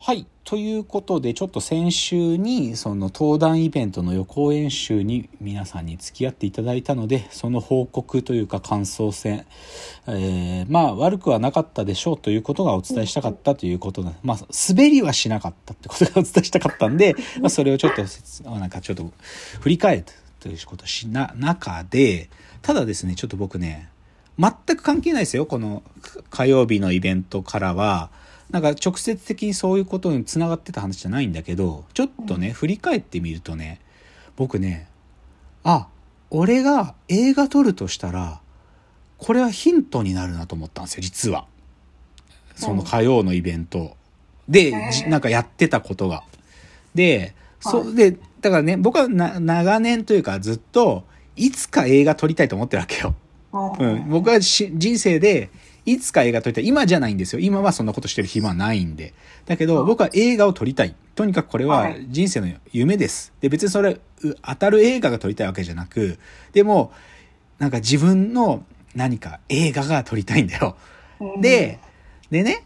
はい。ということで、ちょっと先週に、その登壇イベントの予行演習に皆さんに付き合っていただいたので、その報告というか感想戦、えー、まあ悪くはなかったでしょうということがお伝えしたかったということで、まあ滑りはしなかったってことがお伝えしたかったんで、まあそれをちょっと、なんかちょっと振り返るということしな、中で、ただですね、ちょっと僕ね、全く関係ないですよ、この火曜日のイベントからは、なんか直接的にそういうことにつながってた話じゃないんだけど、ちょっとね、振り返ってみるとね、僕ね、あ、俺が映画撮るとしたら、これはヒントになるなと思ったんですよ、実は。その火曜のイベントで、なんかやってたことが。で、そ、で、だからね、僕はな長年というかずっと、いつか映画撮りたいと思ってるわけよ。うん、僕はし人生でいつか映画撮りたい。今じゃないんですよ。今はそんなことしてる暇はないんで。だけど、僕は映画を撮りたい。とにかくこれは人生の夢です。で、別にそれ、当たる映画が撮りたいわけじゃなく、でも、なんか自分の何か映画が撮りたいんだよ。で、でね、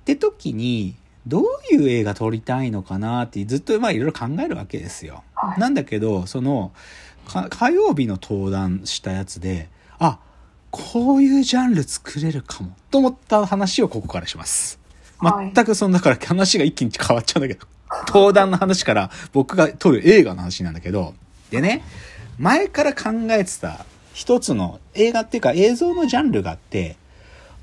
って時に、どういう映画撮りたいのかなってずっとまあいろいろ考えるわけですよ。なんだけど、その、火曜日の登壇したやつで、あ、こういうジャンル作れるかもと思った話をここからします。全くその、だから話が一気に変わっちゃうんだけど、登壇の話から僕が撮る映画の話なんだけど、でね、前から考えてた一つの映画っていうか映像のジャンルがあって、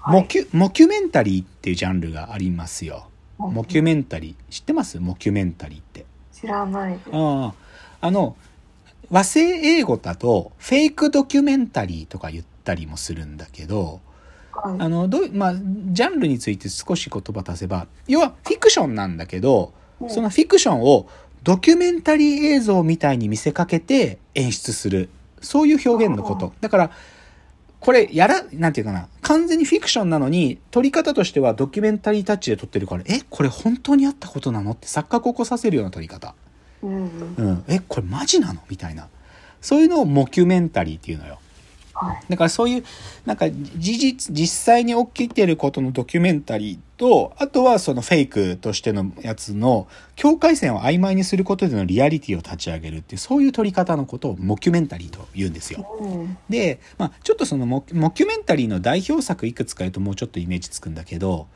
モキュ、モキュメンタリーっていうジャンルがありますよ。モキュメンタリー。知ってます？モキュメンタリーって。知らない。ああ。あの、和製英語だとフェイクドキュメンタリーとか言ったりもするんだけど、はい、あのどうまあジャンルについて少し言葉足せば要はフィクションなんだけど、うん、そのフィクションをドキュメンタリー映像みたいに見せかけて演出する。そういう表現のこと。だからこれやら、なんていうかな、完全にフィクションなのに、撮り方としてはドキュメンタリータッチで撮ってるから、え、これ本当にあったことなの？って錯覚を起こさせるような撮り方。うん、うん、えこれマジなの？みたいな。そういうのをモキュメンタリーっていうのよ。だからそういう、なんか事実、実際に起きてることのドキュメンタリーと、あとはそのフェイクとしてのやつの境界線を曖昧にすることでのリアリティを立ち上げるっていう、そういう撮り方のことをモキュメンタリーと言うんですよ。で、まあちょっとそのモキュメンタリーの代表作いくつか言うともうちょっとイメージつくんだけど、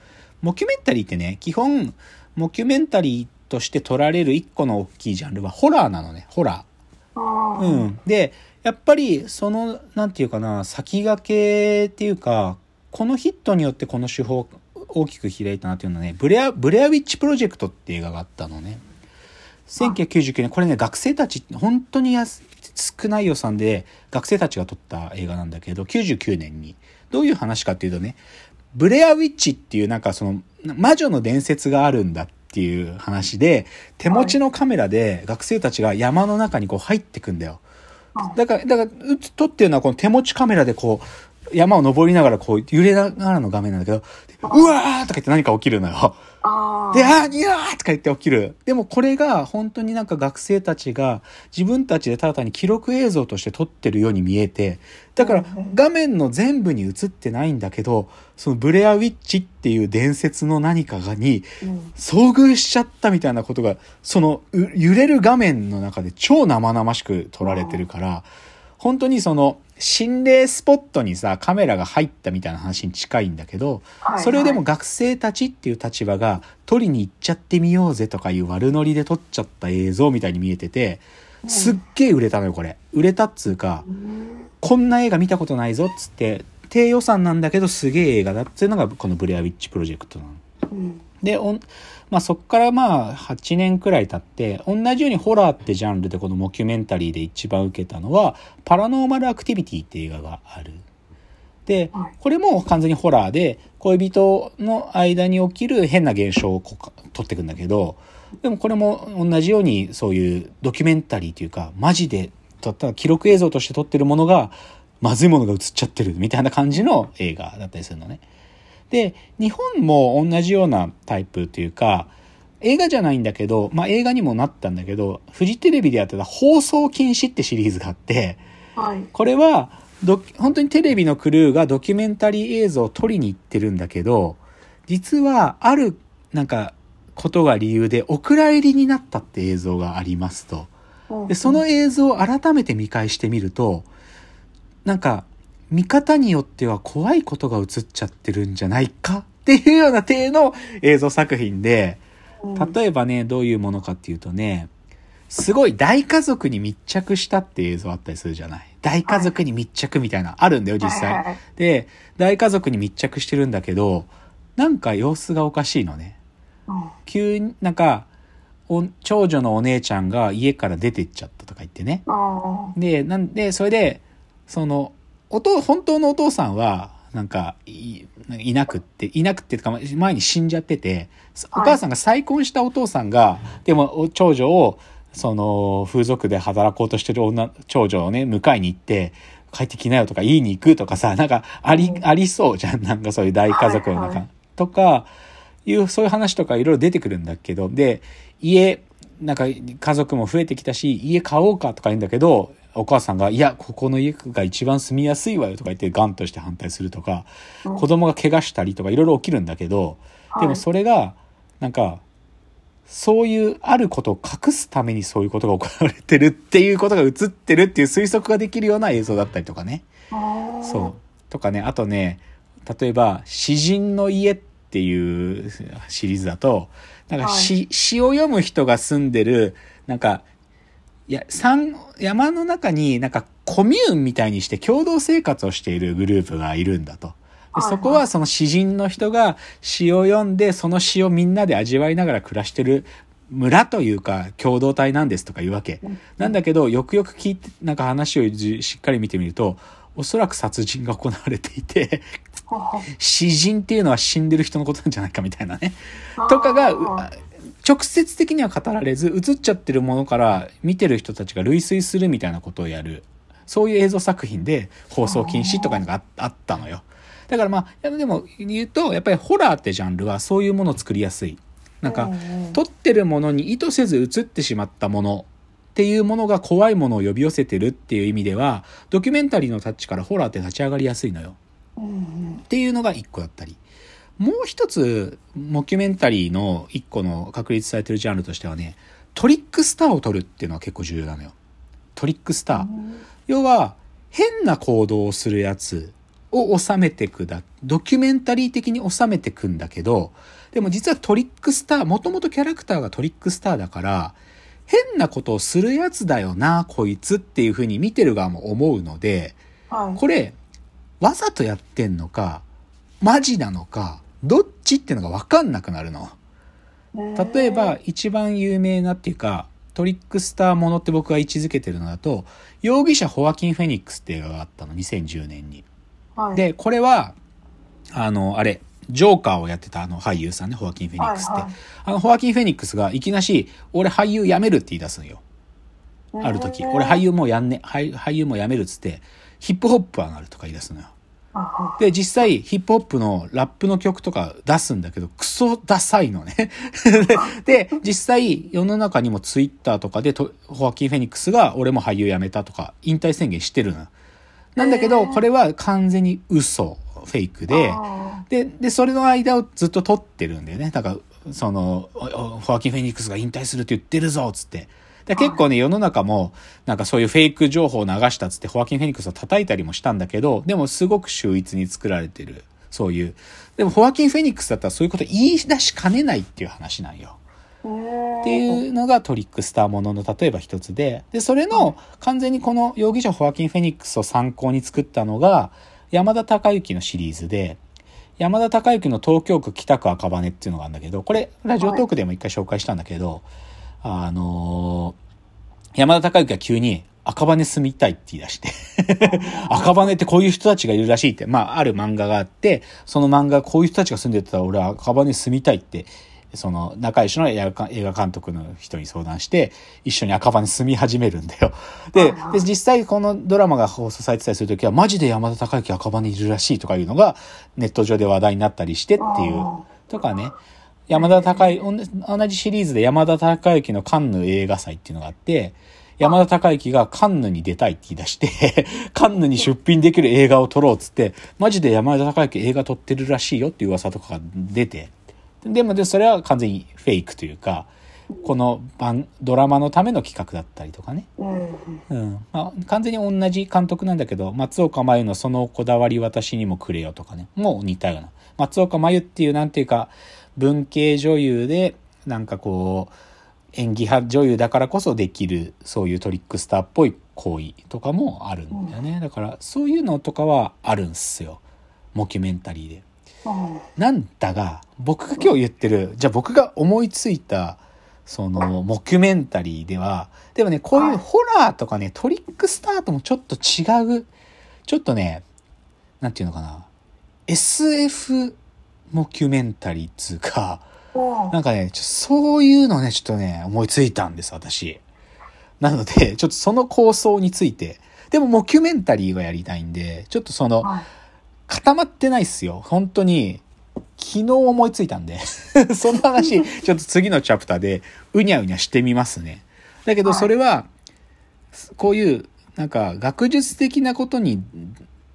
モキュメンタリーってね、基本、モキュメンタリーとして取られる一個の大きいジャンルはホラーなのね、ホラー。うん。で、やっぱり、その、なんていうかな、先駆けっていうか、このヒットによってこの手法大きく開いたなっていうのはね、ブレア、ブレアウィッチプロジェクトって映画があったのね。1999年、これね、学生たち、本当に安少ない予算で学生たちが撮った映画なんだけど、99年に。どういう話かっていうとね、ブレアウィッチっていうなんかその魔女の伝説があるんだっていう話で、手持ちのカメラで学生たちが山の中にこう入ってくんだよ。だから、だから、撮ってるのはこの手持ちカメラでこう、山を登りながらこう揺れながらの画面なんだけど、うわーとか言って何か起きるのよ。で、あー、にゃーとか言って起きる。でもこれが本当になんか学生たちが自分たちでただ単に記録映像として撮ってるように見えて、だから画面の全部に映ってないんだけど、そのブレアウィッチっていう伝説の何かがに遭遇しちゃったみたいなことが、その揺れる画面の中で超生々しく撮られてるから、本当にその心霊スポットにさ、カメラが入ったみたいな話に近いんだけど、はいはい、それでも学生たちっていう立場が撮りに行っちゃってみようぜとかいう悪ノリで撮っちゃった映像みたいに見えてて、すっげえ売れたのよ、これ。売れたっつうか、こんな映画見たことないぞっつって、低予算なんだけどすげえ映画だっていうのがこのブレアウィッチプロジェクトなの。うんで、まあ、そこからまあ8年くらい経って同じようにホラーってジャンルでこのモキュメンタリーで一番受けたのはパラノーマルアクティビティっていう映画がある。で、これも完全にホラーで恋人の間に起きる変な現象を撮っていくんだけどでもこれも同じようにそういうドキュメンタリーというかマジで撮った記録映像として撮ってるものがまずいものが映っちゃってるみたいな感じの映画だったりするのね。で、日本も同じようなタイプというか、映画じゃないんだけど、まあ映画にもなったんだけど、フジテレビでやってた放送禁止ってシリーズがあって、はい、これは本当にテレビのクルーがドキュメンタリー映像を撮りに行ってるんだけど、実はある、なんか、ことが理由でお蔵入りになったって映像がありますと。で、その映像を改めて見返してみると、なんか、見方によっては怖いことが映っちゃってるんじゃないかっていうような体の映像作品で、例えばね、どういうものかっていうとね、すごい大家族に密着したって映像あったりするじゃない。大家族に密着みたいな、あるんだよ、実際。で、大家族に密着してるんだけど、なんか様子がおかしいのね。急に、なんか、長女のお姉ちゃんが家から出てっちゃったとか言ってね。で、なんで、それで、その、おと、本当のお父さんは、なんかい、いなくって、いなくってか、前に死んじゃってて、お母さんが再婚したお父さんが、でも、長女を、その、風俗で働こうとしてる女、長女をね、迎えに行って、帰ってきなよとか、言いに行くとかさ、なんか、あり、ありそうじゃん。なんかそういう大家族の中。はいはい、とか、いう、そういう話とかいろいろ出てくるんだけど、で、家、なんか家族も増えてきたし、家買おうかとか言うんだけど、お母さんが、いや、ここの家が一番住みやすいわよとか言ってガンとして反対するとか、子供が怪我したりとかいろいろ起きるんだけど、でもそれが、なんか、そういうあることを隠すためにそういうことが行われてるっていうことが映ってるっていう推測ができるような映像だったりとかね。そう。とかね、あとね、例えば、詩人の家っていうシリーズだと、なんか詩、詩を読む人が住んでる、なんか、いや、山、山の中になんかコミューンみたいにして共同生活をしているグループがいるんだと。でそこはその詩人の人が詩を読んで、その詩をみんなで味わいながら暮らしてる村というか共同体なんですとか言うわけ。なんだけど、よくよく聞いて、なんか話をしっかり見てみると、おそらく殺人が行われていて詩人っていうのは死んでる人のことなんじゃないかみたいなね。とかが、直接的には語られず、映っちゃってるものから見てる人たちが類推するみたいなことをやる。そういう映像作品で放送禁止とかいうのがあったのよ。だからまあ、でも言うと、やっぱりホラーってジャンルはそういうものを作りやすい。なんか、撮ってるものに意図せず映ってしまったものっていうものが怖いものを呼び寄せてるっていう意味では、ドキュメンタリーのタッチからホラーって立ち上がりやすいのよ。っていうのが一個だったり。もう一つ、モキュメンタリーの一個の確立されてるジャンルとしてはね、トリックスターを撮るっていうのは結構重要なのよ。トリックスター。要は、変な行動をするやつを収めてくだ、ドキュメンタリー的に収めてくんだけど、でも実はトリックスター、もともとキャラクターがトリックスターだから、変なことをするやつだよな、こいつっていうふうに見てる側も思うので、はい、これ、わざとやってんのか、マジなのか、どっちっていうのがわかんなくなるの。例えば、一番有名なっていうか、トリックスターものって僕が位置づけてるのだと、容疑者ホアキン・フェニックスって映画があったの、2010年に。はい、で、これは、あの、あれ、ジョーカーをやってたあの俳優さんね、ホアキン・フェニックスって。はいはい、あの、ホアキン・フェニックスがいきなし、俺俳優辞めるって言い出すんよ。ある時。俺俳優もうやんね、俳俳優も辞めるっつって、ヒップホップ上がるとか言い出すのよ。で、実際、ヒップホップのラップの曲とか出すんだけど、クソダサいのね で、実際、世の中にもツイッターとかでホアキン・フェニックスが、俺も俳優辞めたとか、引退宣言してるの。なんだけど、これは完全に嘘。フェイクで、で、で、それの間をずっと撮ってるんだよね。だから、その、ホアキン・フェニックスが引退するって言ってるぞ、つって。で結構ね、世の中も、なんかそういうフェイク情報を流したつって、ホアキン・フェニックスを叩いたりもしたんだけど、でもすごく秀逸に作られてる。そういう。でも、ホアキン・フェニックスだったらそういうこと言い出しかねないっていう話なんよ。っていうのがトリックスターものの例えば一つで、で、それの完全にこの容疑者ホアキン・フェニックスを参考に作ったのが、山田孝之のシリーズで、山田孝之の東京区北区赤羽っていうのがあるんだけど、これ、ラジオトークでも一回紹介したんだけど、はい、あのー、山田孝之が急に赤羽住みたいって言い出して。赤羽ってこういう人たちがいるらしいって、まあ、ある漫画があって、その漫画こういう人たちが住んでたら俺は赤羽住みたいってその仲良しの映画監督の人に相談して、一緒に赤羽に住み始めるんだよ。で、で実際このドラマが放送されてたりするときは、マジで山田孝之赤羽にいるらしいとかいうのが、ネット上で話題になったりしてっていう、とかね。山田孝之、同じシリーズで山田孝之のカンヌ映画祭っていうのがあって、山田孝之がカンヌに出たいって言い出して カンヌに出品できる映画を撮ろうっつって、マジで山田孝之映画撮ってるらしいよっていう噂とかが出て、でもでそれは完全にフェイクというかこの番ドラマのための企画だったりとかね、うん。まあ、完全に同じ監督なんだけど松岡真優の「そのこだわり私にもくれよ」とかね。もう似たような。松岡真優っていうなんていうか文系女優でなんかこう演技派女優だからこそできるそういうトリックスターっぽい行為とかもあるんだよね、だからそういうのとかはあるんすよ。モキュメンタリーで。なんだが僕が今日言ってるじゃあ僕が思いついたそのモキュメンタリーではでもねこういうホラーとかねトリックスターともちょっと違うちょっとね何て言うのかな。SF モキュメンタリーっつうかなんかねちょそういうのねちょっとね思いついたんです私。なので ちょっとその構想について。でもモキュメンタリーがやりたいんでちょっとその、固まってないっすよ。本当に、昨日思いついたんで。その話、ちょっと次のチャプターで、うにゃうにゃしてみますね。だけど、それは、こういう、なんか、学術的なことに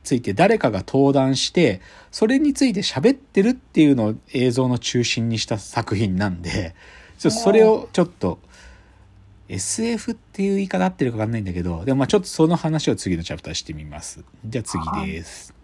ついて誰かが登壇して、それについて喋ってるっていうのを映像の中心にした作品なんで、ちょっとそれをちょっと、SF っていう言い方合ってるかわかんないんだけど、でもまあちょっとその話を次のチャプターしてみます。じゃあ次です。